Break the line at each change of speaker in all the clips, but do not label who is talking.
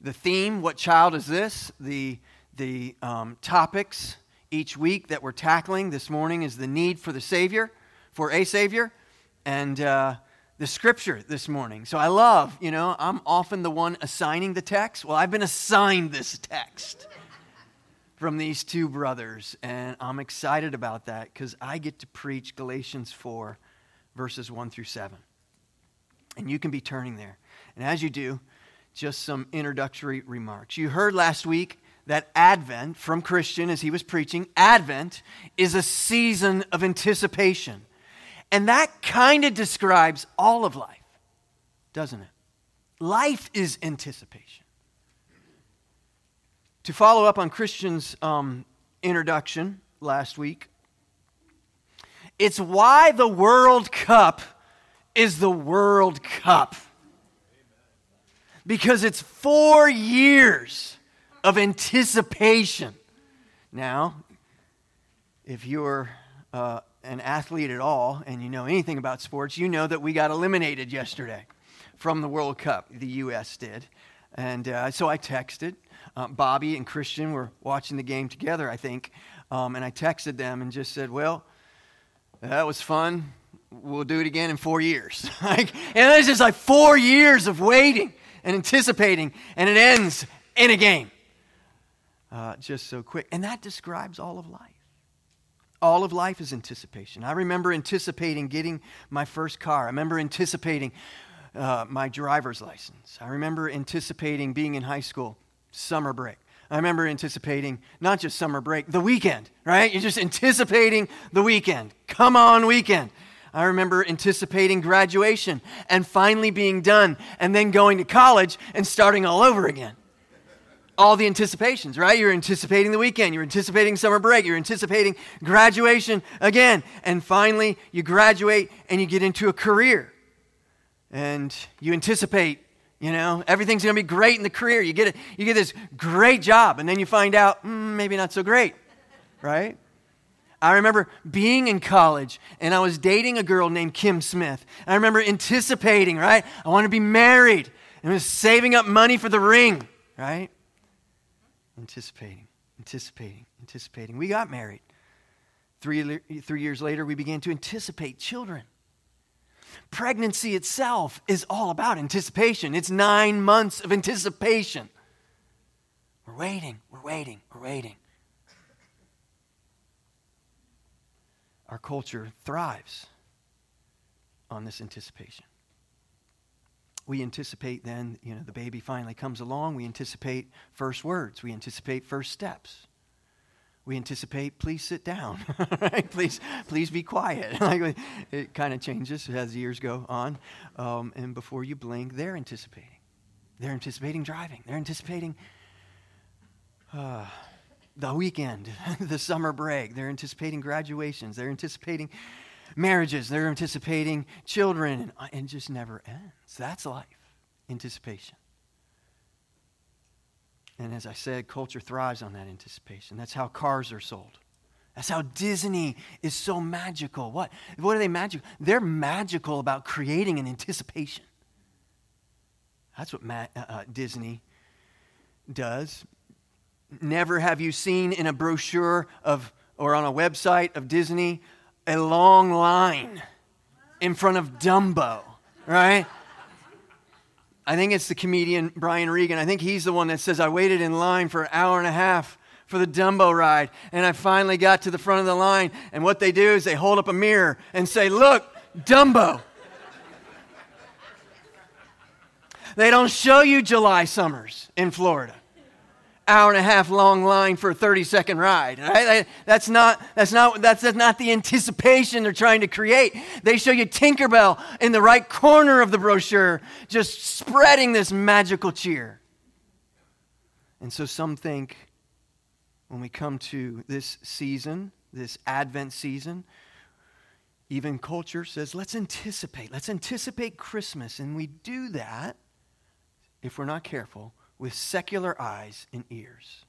the theme, What Child Is This? The, the um, topics each week that we're tackling this morning is the need for the Savior, for a Savior, and uh, the scripture this morning. So I love, you know, I'm often the one assigning the text. Well, I've been assigned this text from these two brothers, and I'm excited about that because I get to preach Galatians 4, verses 1 through 7. And you can be turning there. And as you do, just some introductory remarks. You heard last week that Advent, from Christian as he was preaching, Advent is a season of anticipation. And that kind of describes all of life, doesn't it? Life is anticipation. To follow up on Christian's um, introduction last week, it's why the World Cup is the World Cup. Because it's four years of anticipation. Now, if you're uh, an athlete at all and you know anything about sports, you know that we got eliminated yesterday from the World Cup. The U.S. did. And uh, so I texted. Uh, Bobby and Christian were watching the game together, I think. Um, and I texted them and just said, Well, that was fun. We'll do it again in four years. like, and it's just like four years of waiting and anticipating, and it ends in a game. Uh, just so quick. And that describes all of life. All of life is anticipation. I remember anticipating getting my first car. I remember anticipating uh, my driver's license. I remember anticipating being in high school, summer break. I remember anticipating not just summer break, the weekend, right? You're just anticipating the weekend. Come on, weekend. I remember anticipating graduation and finally being done and then going to college and starting all over again all the anticipations, right? You're anticipating the weekend, you're anticipating summer break, you're anticipating graduation again. And finally, you graduate and you get into a career. And you anticipate, you know, everything's going to be great in the career. You get, a, you get this great job, and then you find out, mm, maybe not so great, right? I remember being in college and I was dating a girl named Kim Smith. I remember anticipating, right? I want to be married and I was saving up money for the ring, right? anticipating, anticipating, anticipating. We got married. Three, three years later, we began to anticipate children. Pregnancy itself is all about anticipation. It's nine months of anticipation. We're waiting, we're waiting, we're waiting. Our culture thrives on this anticipation we anticipate then, you know, the baby finally comes along. We anticipate first words. We anticipate first steps. We anticipate, please sit down. right? Please, please be quiet. it kind of changes as years go on. Um, and before you blink, they're anticipating. They're anticipating driving. They're anticipating uh, the weekend, the summer break. They're anticipating graduations. They're anticipating marriages. They're anticipating children, and, uh, and just never ends. That's life, anticipation. And as I said, culture thrives on that anticipation. That's how cars are sold. That's how Disney is so magical. What, what are they magical? They're magical about creating an anticipation. That's what uh, uh, Disney does. Never have you seen in a brochure of or on a website of Disney a long line in front of Dumbo, right? I think it's the comedian Brian Regan. I think he's the one that says, I waited in line for an hour and a half for the Dumbo ride, and I finally got to the front of the line. And what they do is they hold up a mirror and say, Look, Dumbo. they don't show you July summers in Florida hour and a half long line for a 30 second ride. Right? That's, not, that's, not, that's, not the anticipation they're trying to create. They show you Tinkerbell in the right corner of the brochure, just spreading this magical cheer. And so some think when we come to this season, this Advent season, even culture says, let's anticipate. Let's anticipate Christmas. And we do that, if we're not careful, with secular eyes and ears.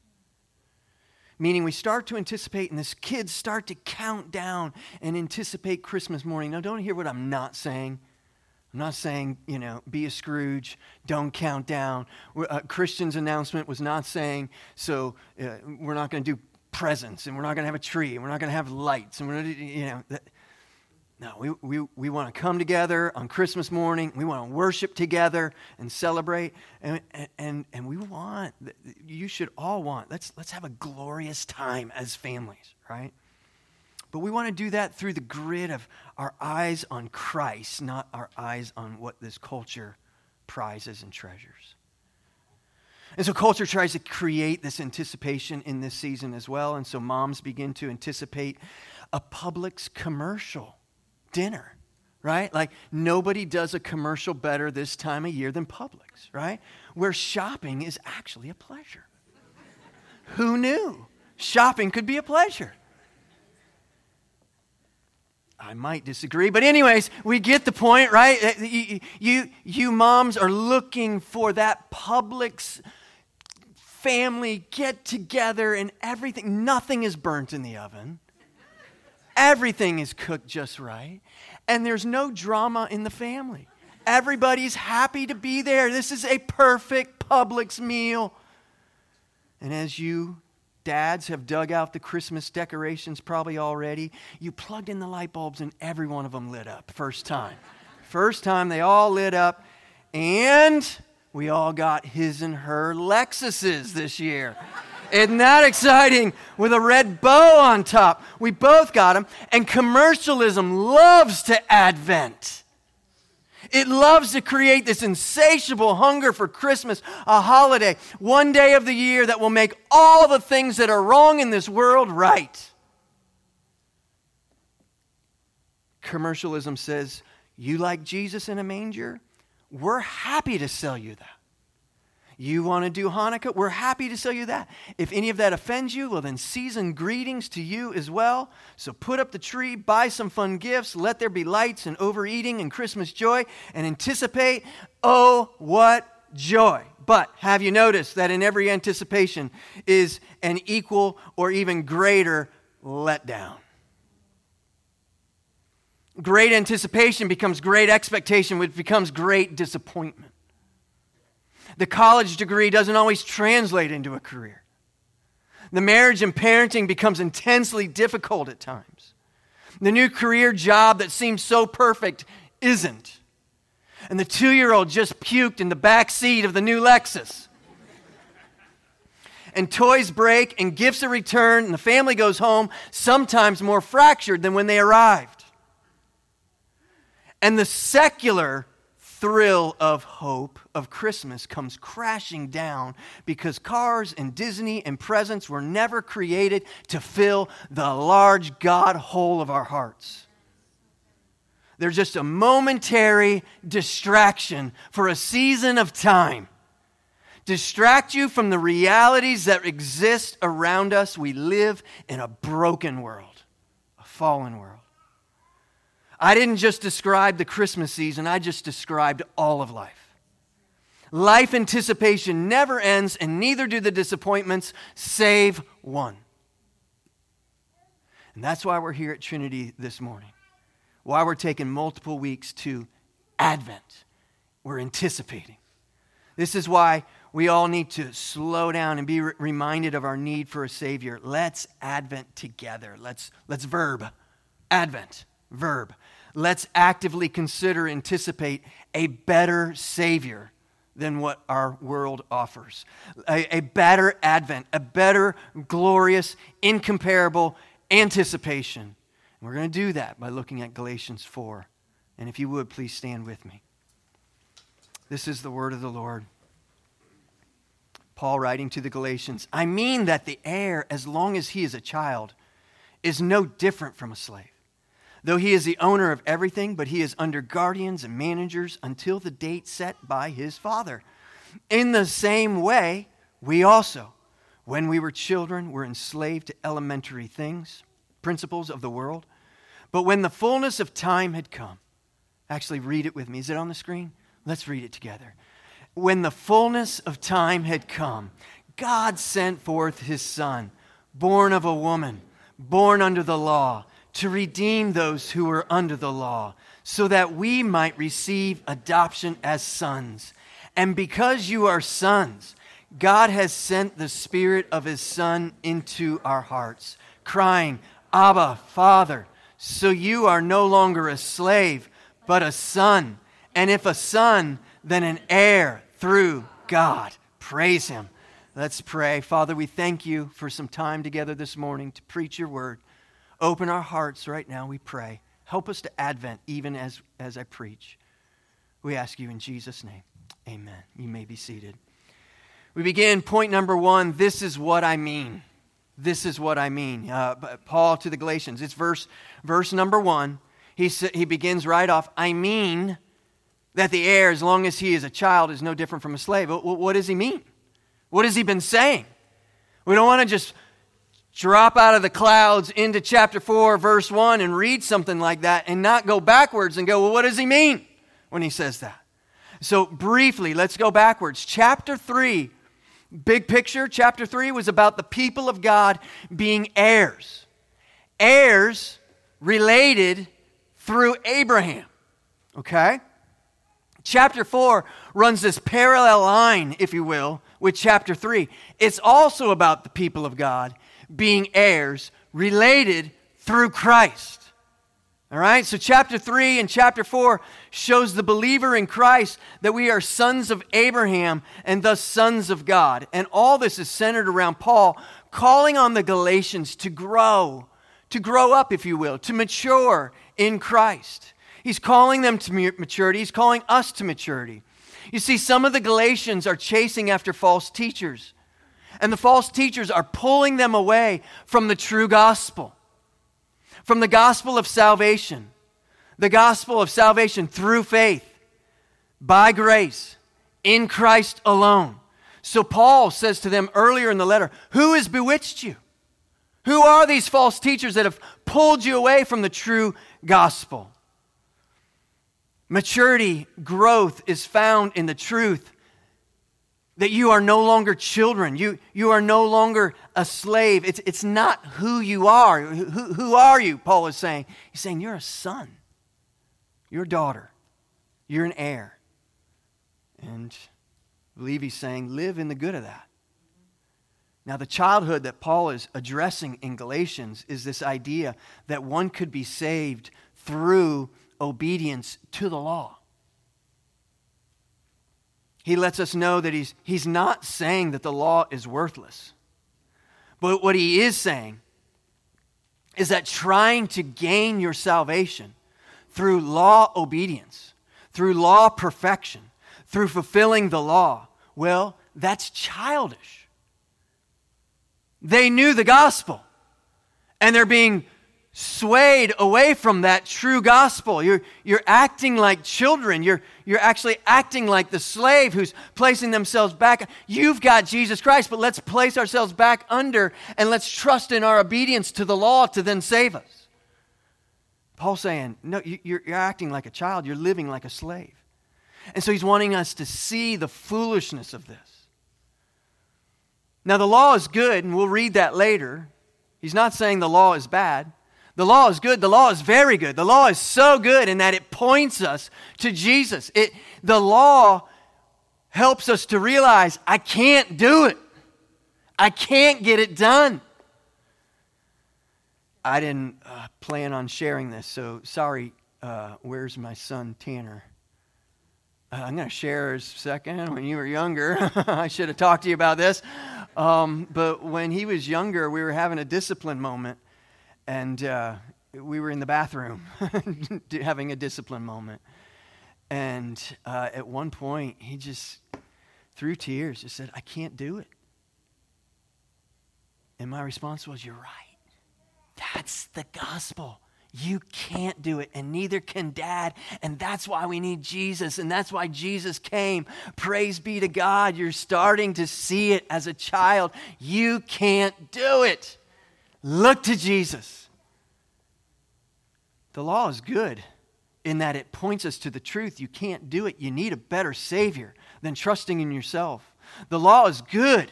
Meaning, we start to anticipate, and this kids start to count down and anticipate Christmas morning. Now, don't hear what I'm not saying. I'm not saying, you know, be a Scrooge, don't count down. Uh, Christian's announcement was not saying, so uh, we're not going to do presents and we're not going to have a tree and we're not going to have lights and we're not, you know. That, no, we, we, we want to come together on Christmas morning. We want to worship together and celebrate. And, and, and we want, you should all want, let's, let's have a glorious time as families, right? But we want to do that through the grid of our eyes on Christ, not our eyes on what this culture prizes and treasures. And so culture tries to create this anticipation in this season as well. And so moms begin to anticipate a Publix commercial dinner, right? Like nobody does a commercial better this time of year than Publix, right? Where shopping is actually a pleasure. Who knew? Shopping could be a pleasure. I might disagree, but anyways, we get the point, right? Uh, you, you, you moms are looking for that Publix family get together and everything. Nothing is burnt in the oven. Everything is cooked just right. And there's no drama in the family. Everybody's happy to be there. This is a perfect Publix meal. And as you dads have dug out the Christmas decorations probably already. You plugged in the light bulbs and every one of them lit up first time. First time they all lit up. And we all got his and her Lexuses this year. Isn't that exciting? With a red bow on top. We both got them. And commercialism loves to advent. It loves to create this insatiable hunger for Christmas, a holiday, one day of the year that will make all the things that are wrong in this world right. Commercialism says, You like Jesus in a manger? We're happy to sell you that. You want to do Hanukkah? We're happy to sell you that. If any of that offends you, well, then season greetings to you as well. So put up the tree, buy some fun gifts, let there be lights and overeating and Christmas joy, and anticipate. Oh, what joy! But have you noticed that in every anticipation is an equal or even greater letdown? Great anticipation becomes great expectation, which becomes great disappointment the college degree doesn't always translate into a career. The marriage and parenting becomes intensely difficult at times. The new career job that seems so perfect isn't. And the two year old just puked in the back seat of the new Lexus. and toys break and gifts are returned, and the family goes home, sometimes more fractured than when they arrived. And the secular thrill of hope of Christmas comes crashing down because cars and Disney and presents were never created to fill the large God hole of our hearts. They're just a momentary distraction for a season of time. Distract you from the realities that exist around us. We live in a broken world, a fallen world. I didn't just describe the Christmas season, I just described all of life. Life anticipation never ends, and neither do the disappointments, save one. And that's why we're here at Trinity this morning. Why we're taking multiple weeks to Advent. We're anticipating. This is why we all need to slow down and be re- reminded of our need for a Savior. Let's Advent together. Let's, let's verb. Advent. Verb. Let's actively consider, anticipate a better Savior than what our world offers. A, a, better advent, a better, glorious, incomparable anticipation. And we're going to do that by looking at Galatians 4. And if you would, please stand with me. This is the word of the Lord. Paul writing to the Galatians I mean that the heir, as long as he is a child, is no different from a slave Though he is the owner of everything, but he is under guardians and managers until the date set by his father. In the same way, we also, when we were children, were enslaved to elementary things, principles of the world. But when the fullness of time had come, actually read it with me. Is it on the screen? Let's read it together. When the fullness of time had come, God sent forth his son, born of a woman, born under the law to redeem those who were under the law, so that we might receive adoption as sons. And because you are sons, God has sent the Spirit of His Son into our hearts, crying, Abba, Father. So you are no longer a slave, but a son. And if a son, then an heir through God. Praise Him. Let's pray. Father, we thank you for some time together this morning to preach your word. Open our hearts right now, we pray. Help us to Advent even as, as I preach. We ask you in Jesus' name. Amen. You may be seated. We begin point number one. This is what I mean. This is what I mean. Uh, Paul to the Galatians. It's verse, verse number one. He, he begins right off I mean that the heir, as long as he is a child, is no different from a slave. What, what does he mean? What has he been saying? We don't want to just drop out of the clouds into chapter 4, verse 1, and read something like that and not go backwards and go, well, what does he mean when he says that? So, briefly, let's go backwards. Chapter 3, big picture, chapter 3 was about the people of God being heirs. Heirs related through Abraham. Okay? Chapter 4 runs this parallel line, if you will, with chapter 3. It's also about the people of God being heirs related through Christ. All right, so chapter 3 and chapter 4 shows the believer in Christ that we are sons of Abraham and thus sons of God. And all this is centered around Paul calling on the Galatians to grow, to grow up, if you will, to mature in Christ. He's calling them to maturity, he's calling us to maturity. You see, some of the Galatians are chasing after false teachers, and the false teachers are pulling them away from the true gospel, from the gospel of salvation, the gospel of salvation through faith, by grace, in Christ alone. So Paul says to them earlier in the letter, Who has bewitched you? Who are these false teachers that have pulled you away from the true gospel? Maturity, growth is found in the truth that you are no longer children. You, you are no longer a slave. It's, it's not who you are. Who, who are you? Paul is saying. He's saying you're a son, you're a daughter, you're an heir. And I believe he's saying live in the good of that. Now, the childhood that Paul is addressing in Galatians is this idea that one could be saved through obedience to the law. He lets us know that he's, he's not saying that the law is worthless. But what he is saying is that trying to gain your salvation through law obedience, through law perfection, through fulfilling the law, well, that's childish. They knew the gospel, and they're being swayed away from that true gospel. You're, you're acting like children. You're, you're actually acting like the slave who's placing themselves back. You've got Jesus Christ, but let's place ourselves back under and let's trust in our obedience to the law to then save us. Paul's saying, no, you're, you're acting like a child. You're living like a slave. And so he's wanting us to see the foolishness of this. Now, the law is good, and we'll read that later. He's not saying the law is bad. The law is good. The law is very good. The law is so good in that it points us to Jesus. It, the law helps us to realize I can't do it, I can't get it done. I didn't uh, plan on sharing this, so sorry. Uh, where's my son Tanner? Uh, I'm going to share his second. When you were younger, I should have talked to you about this. Um, but when he was younger, we were having a discipline moment and uh, we were in the bathroom having a discipline moment. And uh, at one point, he just, through tears, just said, I can't do it. And my response was, You're right. That's the gospel. You can't do it, and neither can dad. And that's why we need Jesus, and that's why Jesus came. Praise be to God. You're starting to see it as a child. You can't do it. Look to Jesus. The law is good in that it points us to the truth. You can't do it. You need a better Savior than trusting in yourself. The law is good,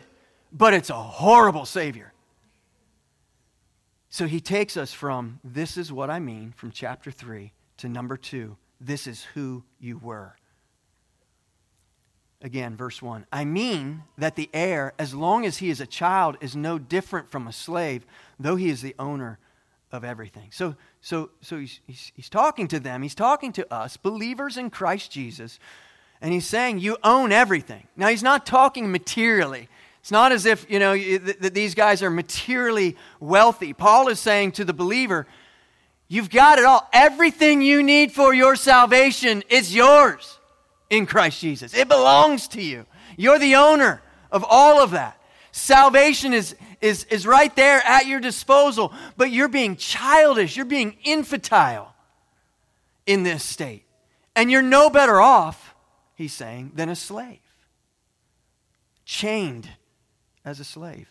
but it's a horrible Savior. So he takes us from this is what I mean from chapter 3 to number 2 this is who you were. Again, verse 1. I mean that the heir, as long as he is a child, is no different from a slave, though he is the owner of everything. So, so, so he's, he's, he's talking to them, he's talking to us, believers in Christ Jesus, and he's saying, You own everything. Now, he's not talking materially. It's not as if, you know, that these guys are materially wealthy. Paul is saying to the believer, You've got it all. Everything you need for your salvation is yours in Christ Jesus. It belongs to you. You're the owner of all of that. Salvation is, is, is right there at your disposal, but you're being childish, you're being infantile in this state. And you're no better off, he's saying, than a slave, chained as a slave.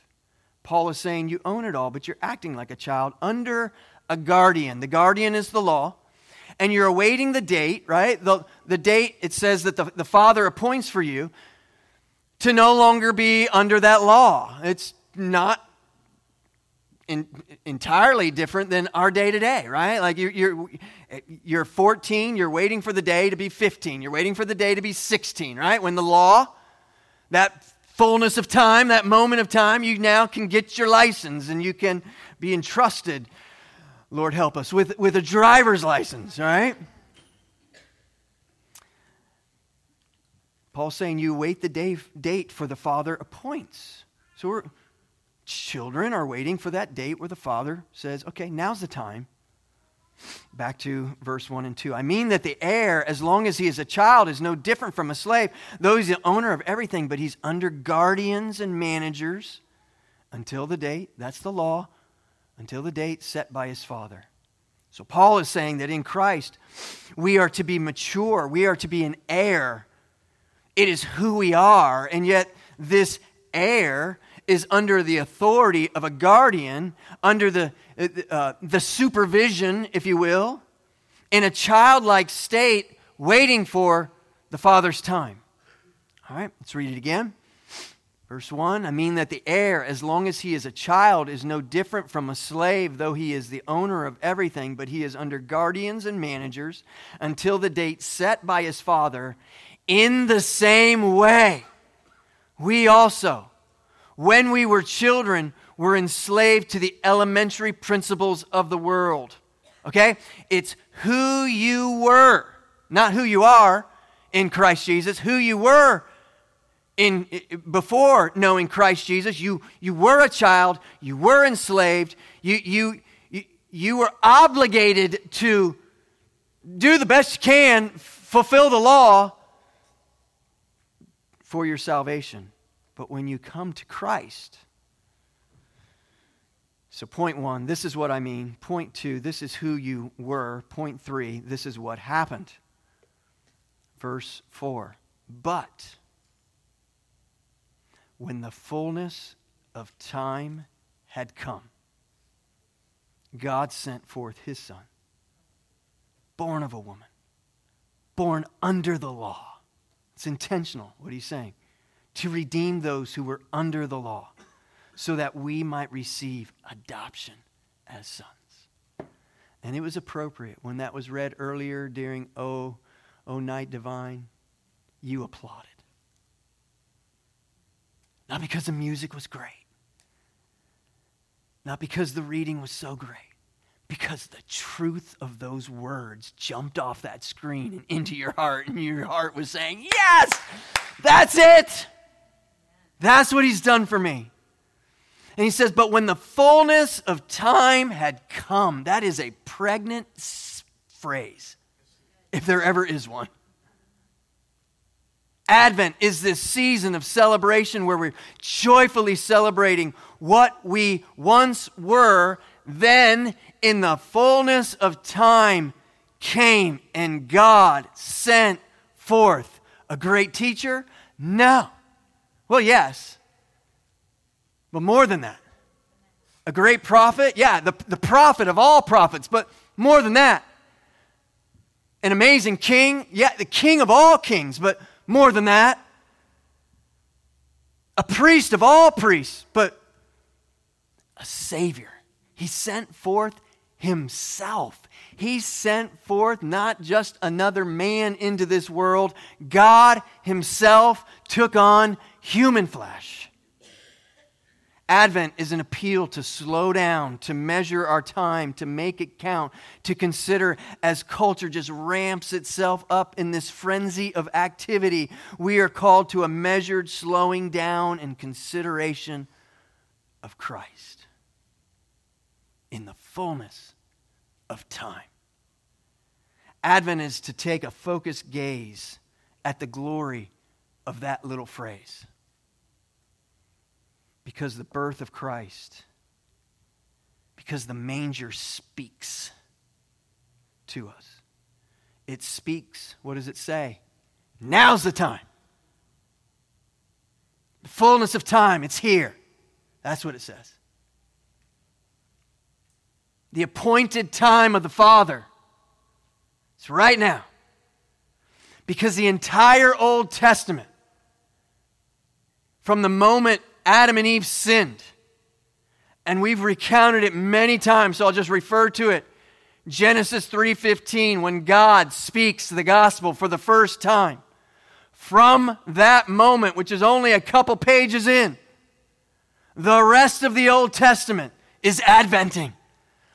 Paul is saying you own it all, but you're acting like a child under a guardian. The guardian is the law. And you're awaiting the date, right? The, the date, it says that the, the father appoints for you to no longer be under that law. It's not in, entirely different than our day to day, right? Like you're, you're, you're 14, you're waiting for the day to be 15, you're waiting for the day to be 16, right? When the law, that fullness of time, that moment of time, you now can get your license and you can be entrusted Lord help us, with, with a driver's license, right? Paul's saying you wait the day, date for the Father appoints. So we're, children are waiting for that date where the Father says, okay, now's the time. Back to verse 1 and 2. I mean that the heir, as long as he is a child, is no different from a slave, though he's the owner of everything, but he's under guardians and managers until the date, that's the law, until the date set by his father. So, Paul is saying that in Christ, we are to be mature, we are to be an heir. It is who we are, and yet this heir is under the authority of a guardian, under the, uh, the supervision, if you will, in a childlike state, waiting for the Father's time. All right, let's read it again. Verse 1 I mean that the heir, as long as he is a child, is no different from a slave, though he is the owner of everything, but he is under guardians and managers until the date set by his father. In the same way, we also, when we were children, were enslaved to the elementary principles of the world. Okay? It's who you were, not who you are in Christ Jesus, who you were in before knowing Christ Jesus, you, you were a child, you were enslaved, you, you, you, you were obligated to do the best you can, fulfill the law for your salvation. But when you come to Christ, so, point one, this is what I mean. Point two, this is who you were. Point three, this is what happened. Verse four, but when the fullness of time had come, God sent forth his son, born of a woman, born under the law. It's intentional, what he's saying, to redeem those who were under the law, so that we might receive adoption as sons. And it was appropriate when that was read earlier during O, o Night Divine, you applauded. Not because the music was great, not because the reading was so great, because the truth of those words jumped off that screen and into your heart, and your heart was saying, Yes, that's it. That's what he's done for me. And he says, But when the fullness of time had come, that is a pregnant phrase, if there ever is one. Advent is this season of celebration where we're joyfully celebrating what we once were, then in the fullness of time came and God sent forth a great teacher? No. Well, yes. But more than that. A great prophet? Yeah, the, the prophet of all prophets, but more than that. An amazing king? Yeah, the king of all kings, but more than that. A priest of all priests, but a Savior. He sent forth Himself. He sent forth not just another man into this world, God Himself took on human flesh. Advent is an appeal to slow down, to measure our time, to make it count, to consider as culture just ramps itself up in this frenzy of activity. We are called to a measured slowing down and consideration of Christ in the fullness of time. Advent is to take a focused gaze at the glory of that little phrase because the birth of Christ, because the manger speaks to us. It speaks. What does it say? Now's the time. The fullness of time, it's here. That's what it says. The appointed time of the Father. It's right now. Because the entire Old Testament, from the moment Adam and Eve sinned. And we've recounted it many times, so I'll just refer to it. Genesis 3:15 when God speaks the gospel for the first time. From that moment, which is only a couple pages in, the rest of the Old Testament is adventing.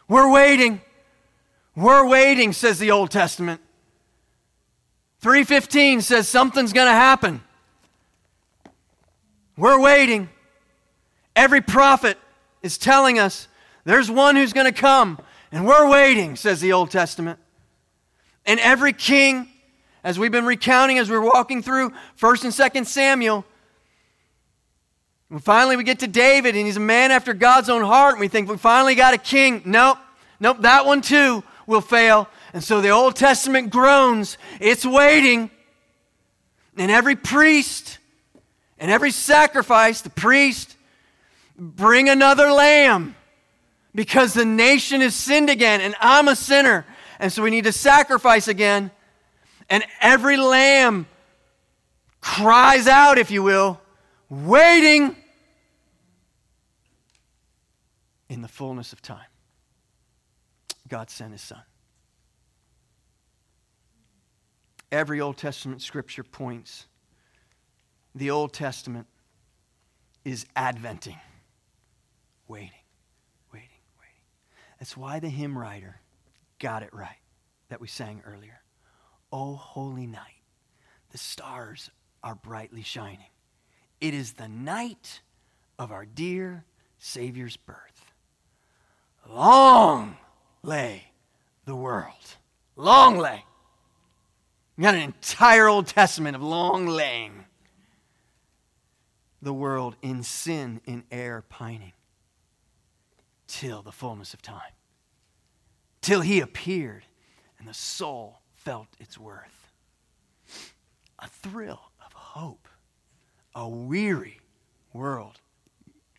We're waiting. We're waiting, says the Old Testament. 315 says something's going to happen. We're waiting. Every prophet is telling us there's one who's going to come, and we're waiting, says the Old Testament. And every king, as we've been recounting as we're walking through 1st and 2nd Samuel, and finally we get to David, and he's a man after God's own heart, and we think we finally got a king. Nope, nope, that one too will fail. And so the Old Testament groans, it's waiting. And every priest and every sacrifice, the priest Bring another lamb because the nation has sinned again and I'm a sinner. And so we need to sacrifice again. And every lamb cries out, if you will, waiting in the fullness of time. God sent his son. Every Old Testament scripture points the Old Testament is adventing waiting, waiting, waiting. That's why the hymn writer got it right that we sang earlier. Oh, holy night, the stars are brightly shining. It is the night of our dear Savior's birth. Long lay the world. Long lay. We got an entire Old Testament of long laying. The world in sin, in error, pining till the fullness of time, till he appeared and the soul felt its worth. A thrill of hope, a weary world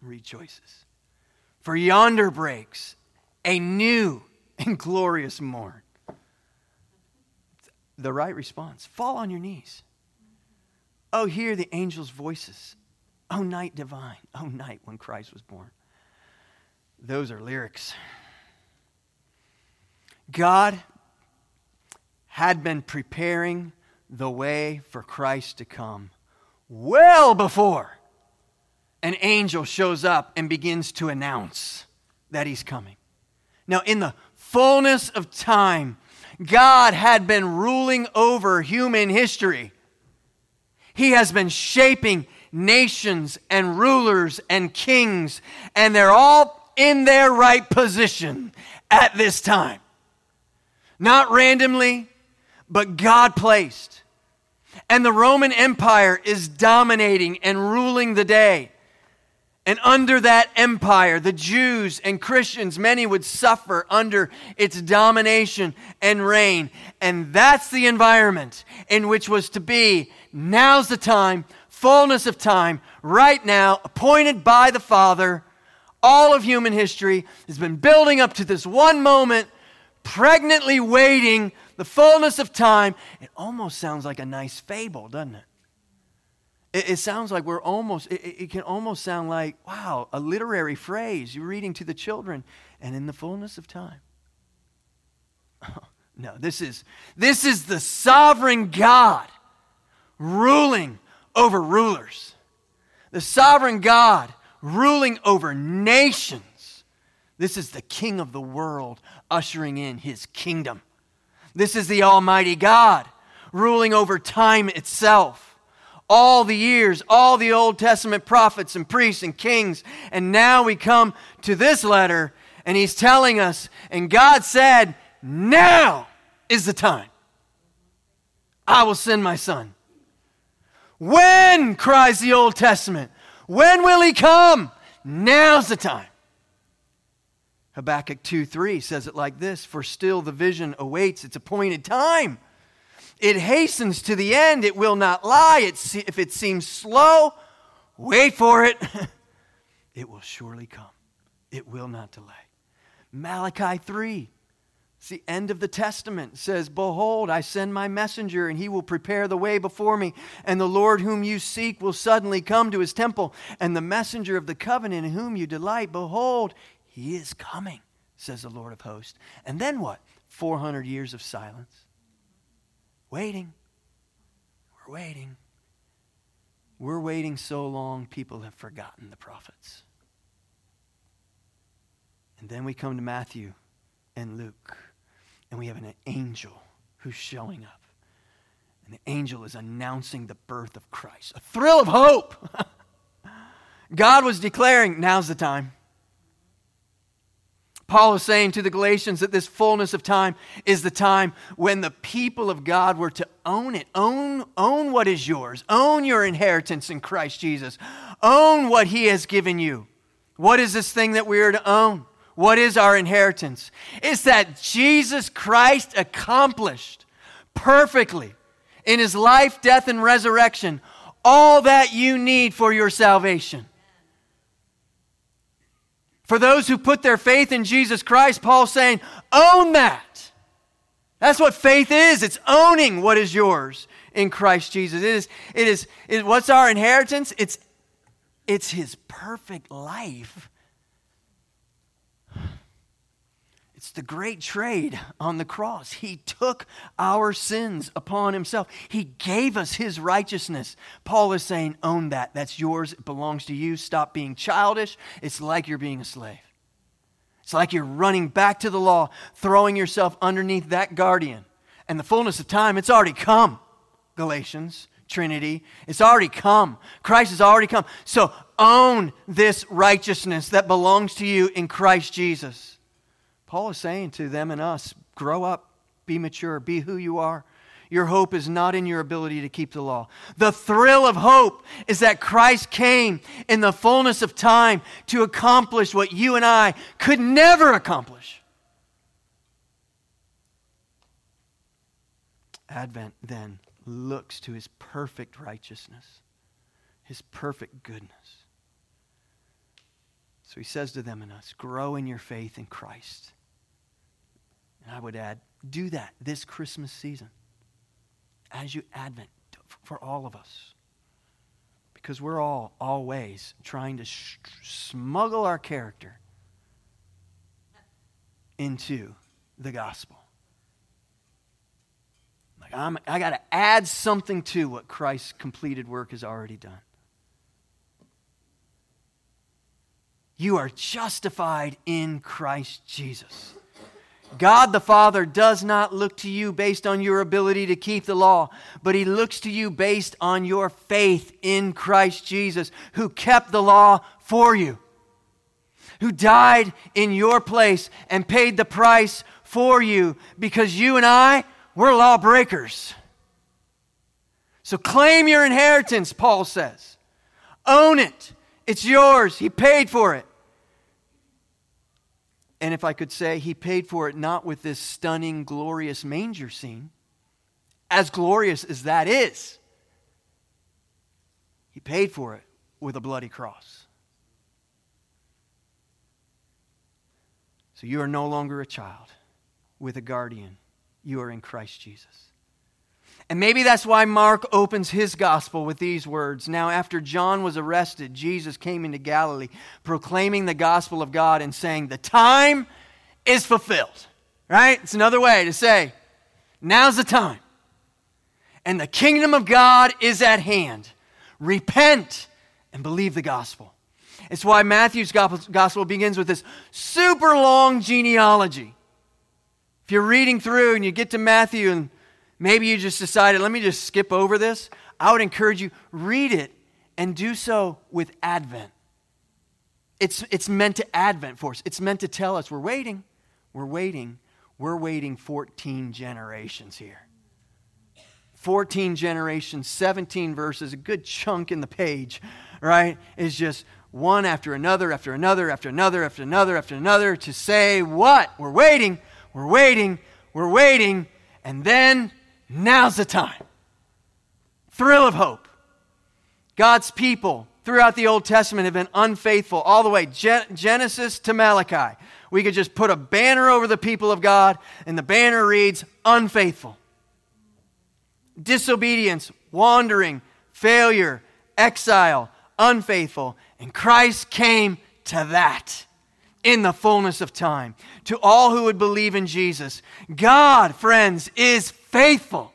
rejoices. For yonder breaks a new and glorious morn. The right response fall on your knees. Oh, hear the angels' voices. Oh, night divine. Oh, night when Christ was born. Those are lyrics. God had been preparing the way for Christ to come well before an angel shows up and begins to announce that he's coming. Now, in the fullness of time, God had been ruling over human history. He has been shaping nations and rulers and kings, and they're all in their right position at this time. Not randomly, but God placed. And the Roman Empire is dominating and ruling the day. And under that empire, the Jews and Christians, many would suffer under its domination and reign. And that's the environment in which was to be. Now's the time, fullness of time, right now, appointed by the Father all of human history has been building up to this one moment, pregnantly waiting the fullness of time. It almost sounds like a nice fable, doesn't it? It, it sounds like we're almost, it, it can almost sound like, wow, a literary phrase you're reading to the children. And in the fullness of time. no, this is, this is the sovereign God ruling over rulers. The sovereign God ruling over nations. This is the king of the world ushering in his kingdom. This is the Almighty God ruling over time itself all the years, all the Old Testament prophets and priests and kings. And now we come to this letter, and he's telling us, and God said, Now is the time. I will send my son. When, cries the Old Testament, when will he come? Now's the time. Habakkuk 2 3 says it like this For still the vision awaits its appointed time. It hastens to the end. It will not lie. It, if it seems slow, wait for it. it will surely come. It will not delay. Malachi 3. It's the end of the Testament. It says, Behold, I send my messenger, and he will prepare the way before me. And the Lord whom you seek will suddenly come to his temple. And the messenger of the covenant in whom you delight, behold, he is coming, says the Lord of hosts. And then what? 400 years of silence. Waiting. We're waiting. We're waiting so long, people have forgotten the prophets. And then we come to Matthew and Luke, and we have an angel who's showing up. And the angel is announcing the birth of Christ. A thrill of hope. God was declaring, now's the time. Paul is saying to the Galatians that this fullness of time is the time when the people of God were to own it. Own, own what is yours. Own your inheritance in Christ Jesus. Own what he has given you. What is this thing that we are to own? What is our inheritance? It's that Jesus Christ accomplished perfectly in his life, death, and resurrection all that you need for your salvation. For those who put their faith in Jesus Christ, Paul's saying, own that. That's what faith is. It's owning what is yours in Christ Jesus. It is, it is, it, what's our inheritance? It's, it's his perfect life It's the great trade on the cross. He took our sins upon himself. He gave us his righteousness. Paul is saying, own that. That's yours. It belongs to you. Stop being childish. It's like you're being a slave. It's like you're running back to the law, throwing yourself underneath that guardian. And the fullness of time, it's already come. Galatians, Trinity, it's already come. Christ has already come. So own this righteousness that belongs to you in Christ Jesus. Paul is saying to them and us grow up, be mature, be who you are. Your hope is not in your ability to keep the law. The thrill of hope is that Christ came in the fullness of time to accomplish what you and I could never accomplish. Advent then looks to his perfect righteousness, his perfect goodness. So he says to them and us, grow in your faith in Christ. And I would add, do that this Christmas season as you Advent for all of us. Because we're all always trying to sh- smuggle our character into the gospel. Like I'm, I got to add something to what Christ's completed work has already done. You are justified in Christ Jesus. God the Father does not look to you based on your ability to keep the law, but He looks to you based on your faith in Christ Jesus, who kept the law for you, who died in your place and paid the price for you because you and I, we're lawbreakers. So claim your inheritance, Paul says. Own it. It's yours. He paid for it. And if I could say, he paid for it not with this stunning, glorious manger scene, as glorious as that is, he paid for it with a bloody cross. So you are no longer a child with a guardian. You are in Christ Jesus. And maybe that's why Mark opens his gospel with these words. Now, after John was arrested, Jesus came into Galilee, proclaiming the gospel of God and saying, The time is fulfilled. Right? It's another way to say, Now's the time. And the kingdom of God is at hand. Repent and believe the gospel. It's why Matthew's gospel begins with this super long genealogy. If you're reading through and you get to Matthew and Maybe you just decided, let me just skip over this. I would encourage you, read it and do so with Advent. It's, it's meant to Advent for us. It's meant to tell us we're waiting, we're waiting, we're waiting 14 generations here. 14 generations, 17 verses, a good chunk in the page, right? Is just one after another, after another, after another, after another, after another to say what? We're waiting, we're waiting, we're waiting, and then Now's the time. Thrill of hope. God's people throughout the Old Testament have been unfaithful all the way, Genesis to Malachi. We could just put a banner over the people of God, and the banner reads, unfaithful. Disobedience, wandering, failure, exile, unfaithful. And Christ came to that in the fullness of time. To all who would believe in Jesus, God, friends, is faithful.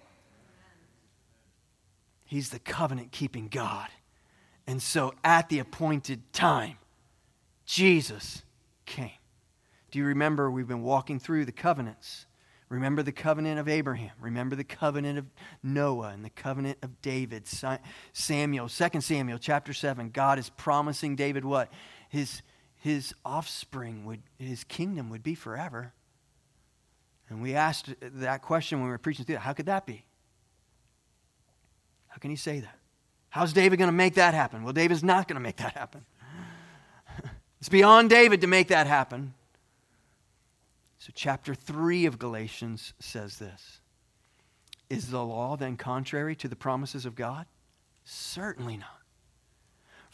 He's the covenant keeping God. And so at the appointed time, Jesus came. Do you remember we've been walking through the covenants? Remember the covenant of Abraham. Remember the covenant of Noah and the covenant of David. Samuel, 2 Samuel chapter 7. God is promising David what? His, his offspring would, his kingdom would be forever. And we asked that question when we were preaching through. How could that be? How can he say that? How's David going to make that happen? Well, David's not going to make that happen. it's beyond David to make that happen. So, chapter 3 of Galatians says this Is the law then contrary to the promises of God? Certainly not.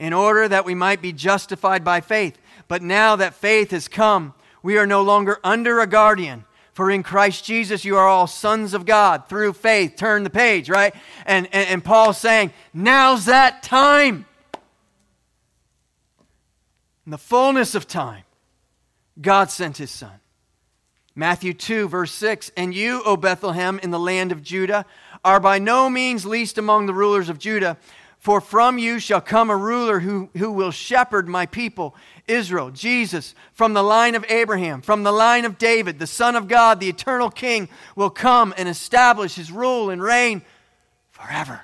in order that we might be justified by faith. But now that faith has come, we are no longer under a guardian. For in Christ Jesus, you are all sons of God through faith. Turn the page, right? And, and, and Paul's saying, now's that time. In the fullness of time, God sent his son. Matthew 2, verse 6 And you, O Bethlehem, in the land of Judah, are by no means least among the rulers of Judah. For from you shall come a ruler who, who will shepherd my people, Israel, Jesus, from the line of Abraham, from the line of David, the Son of God, the eternal King, will come and establish his rule and reign forever.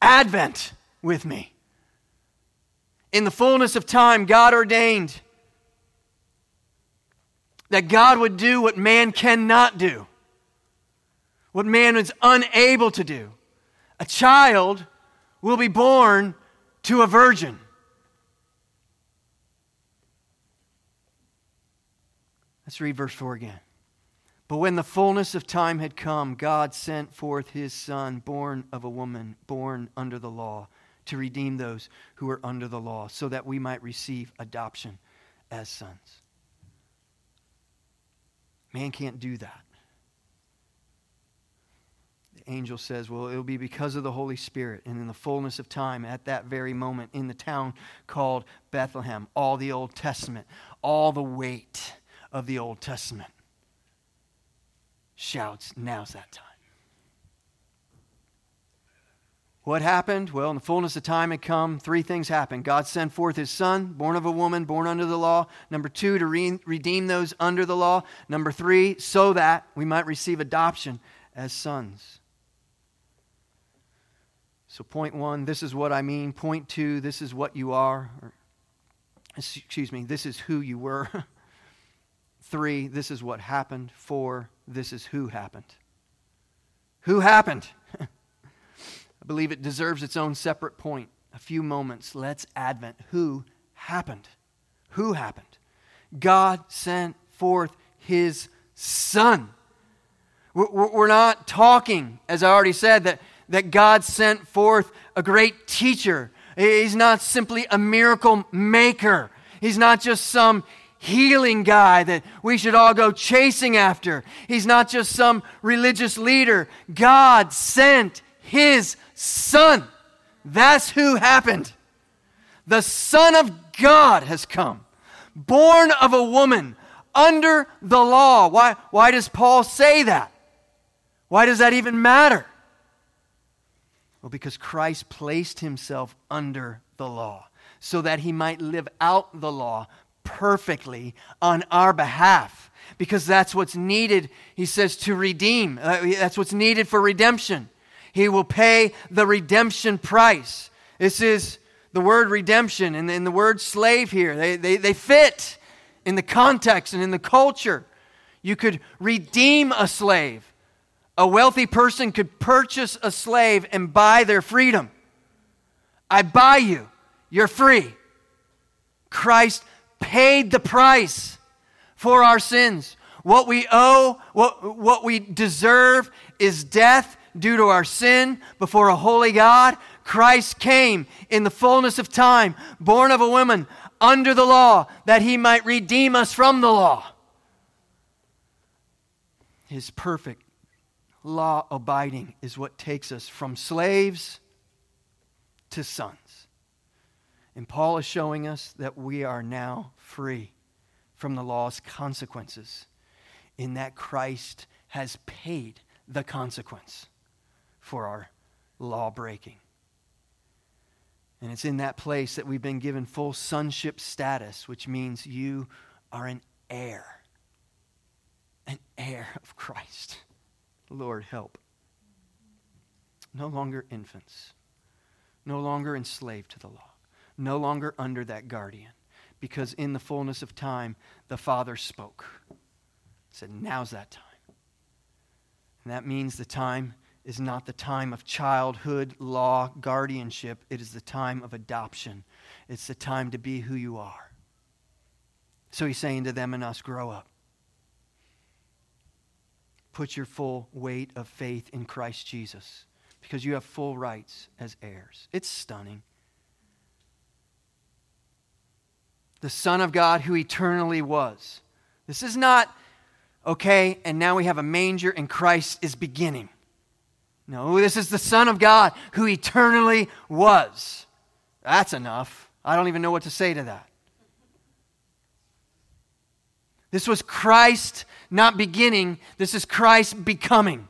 Advent with me. In the fullness of time, God ordained that God would do what man cannot do, what man is unable to do a child will be born to a virgin. Let's read verse 4 again. But when the fullness of time had come, God sent forth his Son, born of a woman, born under the law, to redeem those who were under the law, so that we might receive adoption as sons. Man can't do that angel says, Well, it'll be because of the Holy Spirit. And in the fullness of time, at that very moment, in the town called Bethlehem, all the Old Testament, all the weight of the Old Testament shouts, Now's that time. What happened? Well, in the fullness of time had come, three things happened. God sent forth his son, born of a woman, born under the law. Number two, to re- redeem those under the law. Number three, so that we might receive adoption as sons. So, point one, this is what I mean. Point two, this is what you are. Or, excuse me, this is who you were. Three, this is what happened. Four, this is who happened. Who happened? I believe it deserves its own separate point. A few moments. Let's Advent. Who happened? Who happened? God sent forth his Son. We're not talking, as I already said, that, that God sent forth a great teacher. He's not simply a miracle maker. He's not just some healing guy that we should all go chasing after. He's not just some religious leader. God sent his son. That's who happened. The Son of God has come, born of a woman under the law. Why, why does Paul say that? Why does that even matter? Well, because Christ placed himself under the law so that he might live out the law perfectly on our behalf. Because that's what's needed, he says, to redeem. Uh, that's what's needed for redemption. He will pay the redemption price. This is the word redemption and, the word slave here. They, they, they fit in the context and in the culture. You could redeem a slave. A wealthy person could purchase a slave and buy their freedom. I buy you, you're free. Christ paid the price for our sins. What we owe, what, what we deserve is death due to our sin before a holy God. Christ came in the fullness of time, born of a woman, under the law, that he might redeem us from the law. His perfect law abiding is what takes us from slaves to sons. And Paul is showing us that we are now free from the law's consequences, in that Christ has paid the consequence for our law breaking. And it's in that place that we've been given full sonship status, which means you are an heir. An heir of Christ. Lord, help. No longer infants, no longer enslaved to the law, no longer under that guardian, because in the fullness of time, the Father spoke. Said, Now's that time. And that means the time is not the time of childhood law guardianship, it is the time of adoption. It's the time to be who you are. So he's saying to them and us, grow up. Put your full weight of faith in Christ Jesus because you have full rights as heirs. It's stunning. The Son of God who eternally was. This is not, okay, and now we have a manger and Christ is beginning. No, this is the Son of God who eternally was. That's enough. I don't even know what to say to that. This was Christ not beginning, this is Christ becoming.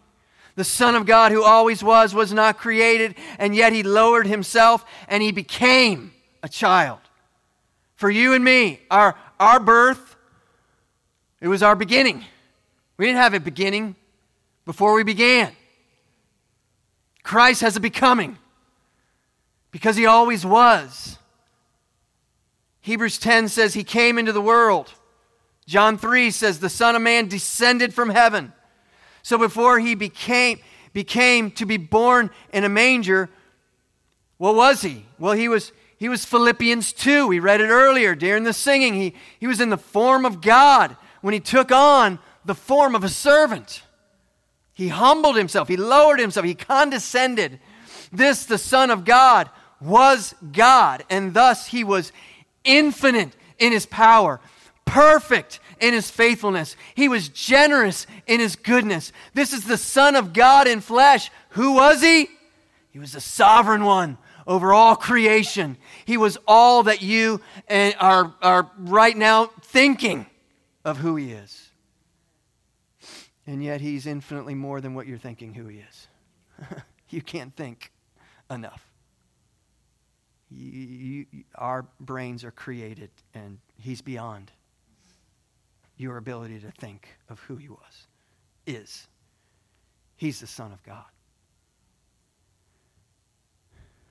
The Son of God who always was, was not created, and yet he lowered himself and he became a child. For you and me, our, our birth, it was our beginning. We didn't have a beginning before we began. Christ has a becoming because he always was. Hebrews 10 says he came into the world. John 3 says the Son of Man descended from heaven. So before he became, became to be born in a manger, what was he? Well, he was, he was Philippians 2. We read it earlier during the singing. He, he was in the form of God when he took on the form of a servant. He humbled himself, he lowered himself, he condescended. This, the Son of God, was God, and thus he was infinite in his power, perfect in his faithfulness. He was generous in his goodness. This is the Son of God in flesh. Who was he? He was the sovereign one over all creation. He was all that you are, are right now thinking of who he is. And yet, He's infinitely more than what you're thinking who He is. you can't think enough. You, you, our brains are created, and He's beyond your ability to think of who He was, is. He's the Son of God,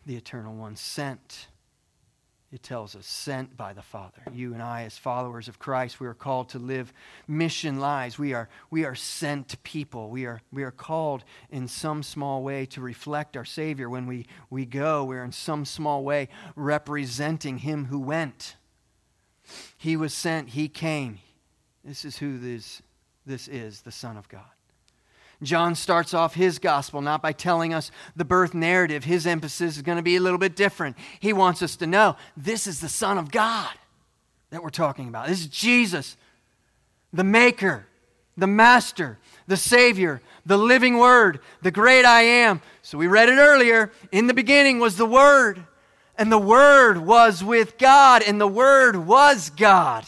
the Eternal One, sent it tells us, sent by the Father. You and I, as followers of Christ, we are called to live mission lives. We are, we are sent people. We are, we are called in some small way to reflect our Savior. When we, we go, we're in some small way representing Him who went. He was sent, He came. This is who this, this is, the Son of God. John starts off his gospel not by telling us the birth narrative. His emphasis is going to be a little bit different. He wants us to know this is the Son of God that we're talking about. This is Jesus, the Maker, the Master, the Savior, the living Word, the great I am. So we read it earlier. In the beginning was the Word, and the Word was with God, and the Word was God.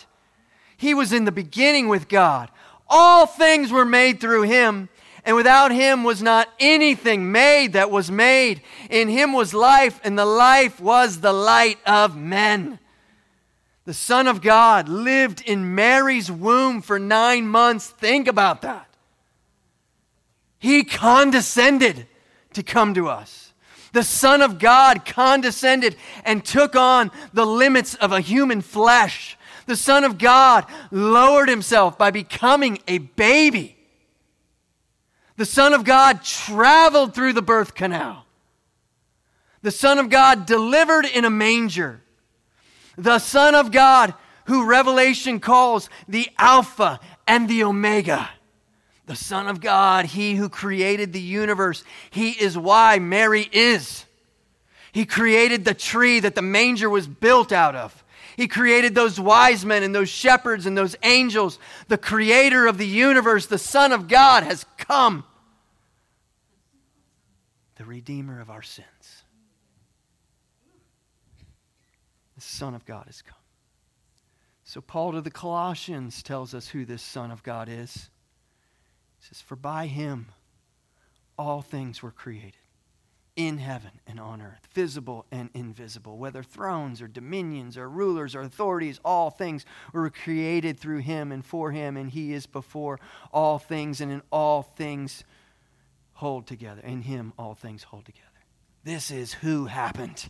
He was in the beginning with God. All things were made through Him and without him was not anything made that was made. In him was life, and the life was the light of men. The Son of God lived in Mary's womb for nine months. Think about that. He condescended to come to us. The Son of God condescended and took on the limits of a human flesh. The Son of God lowered himself by becoming a baby the Son of God traveled through the birth canal. The Son of God delivered in a manger. The Son of God, who Revelation calls the Alpha and the Omega. The Son of God, He who created the universe. He is why Mary is. He created the tree that the manger was built out of. He created those wise men and those shepherds and those angels. The creator of the universe, the Son of God, has come the Redeemer of our sins. The Son of God has come. So, Paul to the Colossians tells us who this Son of God is. He says, For by him all things were created in heaven and on earth, visible and invisible, whether thrones or dominions or rulers or authorities, all things were created through him and for him, and he is before all things, and in all things hold together. In him, all things hold together. This is who happened.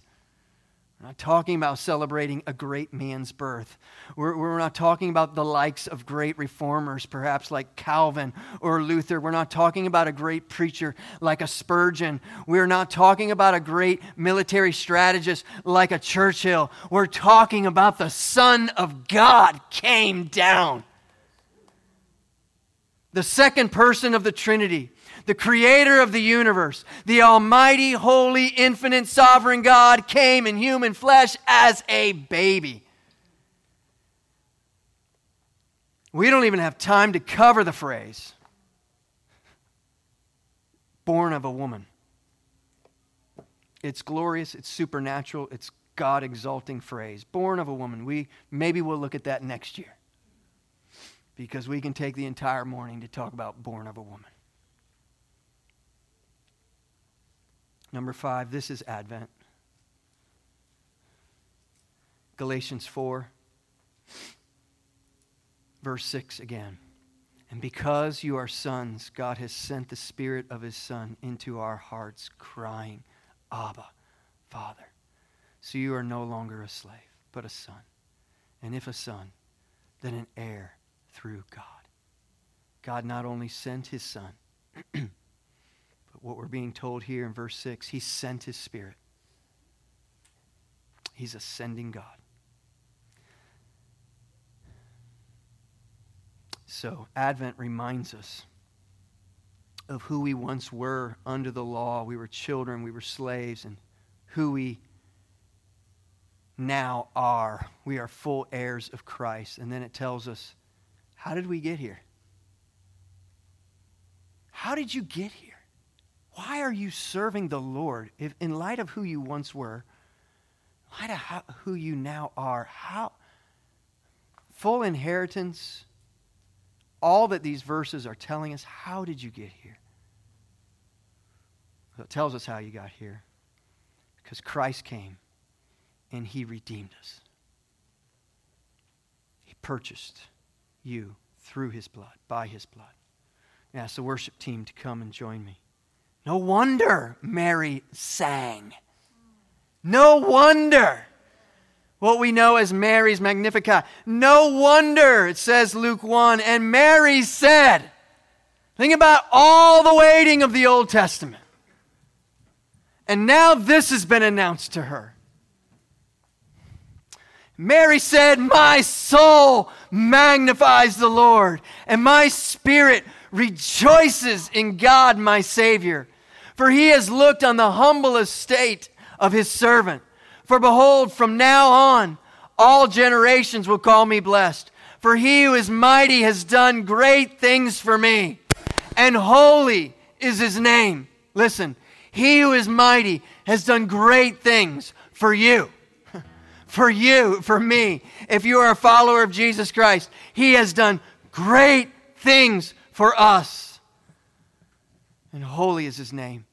We're not talking about celebrating a great man's birth. We're, we're not talking about the likes of great reformers, perhaps like Calvin or Luther. We're not talking about a great preacher like a Spurgeon. We're not talking about a great military strategist like a Churchill. We're talking about the Son of God came down. The second person of the Trinity the creator of the universe, the almighty, holy, infinite, sovereign God, came in human flesh as a baby. We don't even have time to cover the phrase born of a woman. It's glorious, it's supernatural, it's God exalting phrase. Born of a woman. We maybe we'll look at that next year. Because we can take the entire morning to talk about born of a woman. Number five, this is Advent. Galatians 4, verse 6 again. And because you are sons, God has sent the Spirit of His Son into our hearts, crying, Abba, Father. So you are no longer a slave, but a son. And if a son, then an heir through God. God not only sent His Son, what we're being told here in verse 6 He sent His Spirit. He's ascending God. So, Advent reminds us of who we once were under the law. We were children, we were slaves, and who we now are. We are full heirs of Christ. And then it tells us, how did we get here? How did you get here? Why are you serving the Lord if, in light of who you once were, in light of how, who you now are? How full inheritance, all that these verses are telling us. How did you get here? Well, it tells us how you got here because Christ came and he redeemed us. He purchased you through his blood, by his blood. I ask the worship team to come and join me. No wonder Mary sang. No wonder. what we know as Mary's Magnificat. No wonder, it says Luke 1, and Mary said, Think about all the waiting of the Old Testament. And now this has been announced to her. Mary said, My soul magnifies the Lord, and my spirit rejoices in God my Savior. For he has looked on the humble estate of his servant. For behold, from now on, all generations will call me blessed. For he who is mighty has done great things for me, and holy is his name. Listen, he who is mighty has done great things for you for you, for me. If you are a follower of Jesus Christ, He has done great things for us. And holy is His name.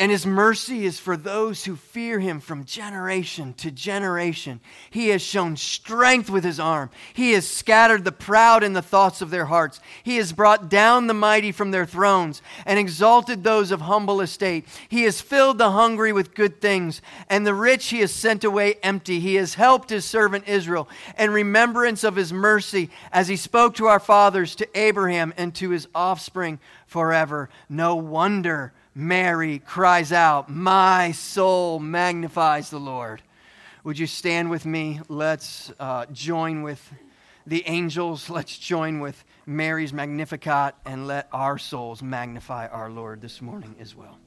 And his mercy is for those who fear him from generation to generation. He has shown strength with his arm. He has scattered the proud in the thoughts of their hearts. He has brought down the mighty from their thrones and exalted those of humble estate. He has filled the hungry with good things, and the rich he has sent away empty. He has helped his servant Israel in remembrance of his mercy as he spoke to our fathers, to Abraham, and to his offspring forever. No wonder Mary cries out, My soul magnifies the Lord. Would you stand with me? Let's uh, join with the angels. Let's join with Mary's Magnificat and let our souls magnify our Lord this morning as well.